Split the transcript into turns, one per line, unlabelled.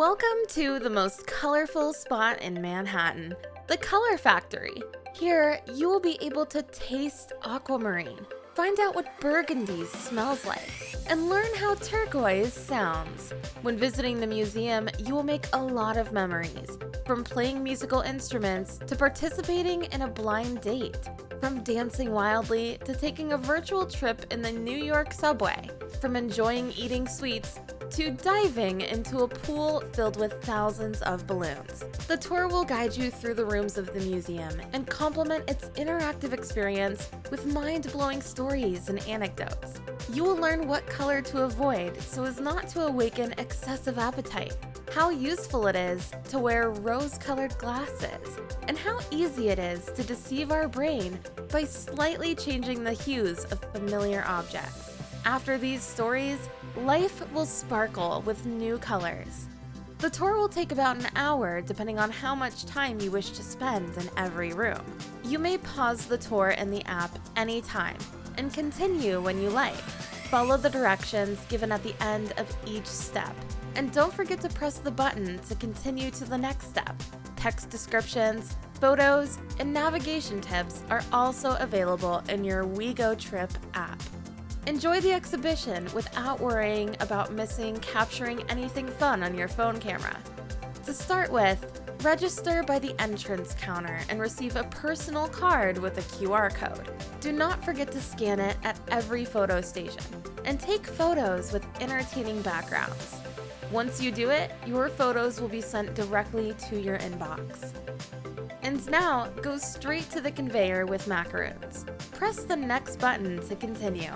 Welcome to the most colorful spot in Manhattan, the Color Factory. Here, you will be able to taste aquamarine, find out what burgundy smells like, and learn how turquoise sounds. When visiting the museum, you will make a lot of memories, from playing musical instruments to participating in a blind date, from dancing wildly to taking a virtual trip in the New York subway, from enjoying eating sweets to diving into a pool filled with thousands of balloons. The tour will guide you through the rooms of the museum and complement its interactive experience with mind blowing stories and anecdotes. You will learn what color to avoid so as not to awaken excessive appetite, how useful it is to wear rose colored glasses, and how easy it is to deceive our brain by slightly changing the hues of familiar objects. After these stories, life will sparkle with new colors. The tour will take about an hour depending on how much time you wish to spend in every room. You may pause the tour in the app anytime and continue when you like. Follow the directions given at the end of each step. And don't forget to press the button to continue to the next step. Text descriptions, photos, and navigation tips are also available in your WeGo Trip app. Enjoy the exhibition without worrying about missing capturing anything fun on your phone camera. To start with, register by the entrance counter and receive a personal card with a QR code. Do not forget to scan it at every photo station and take photos with entertaining backgrounds. Once you do it, your photos will be sent directly to your inbox. And now, go straight to the conveyor with macaroons. Press the next button to continue.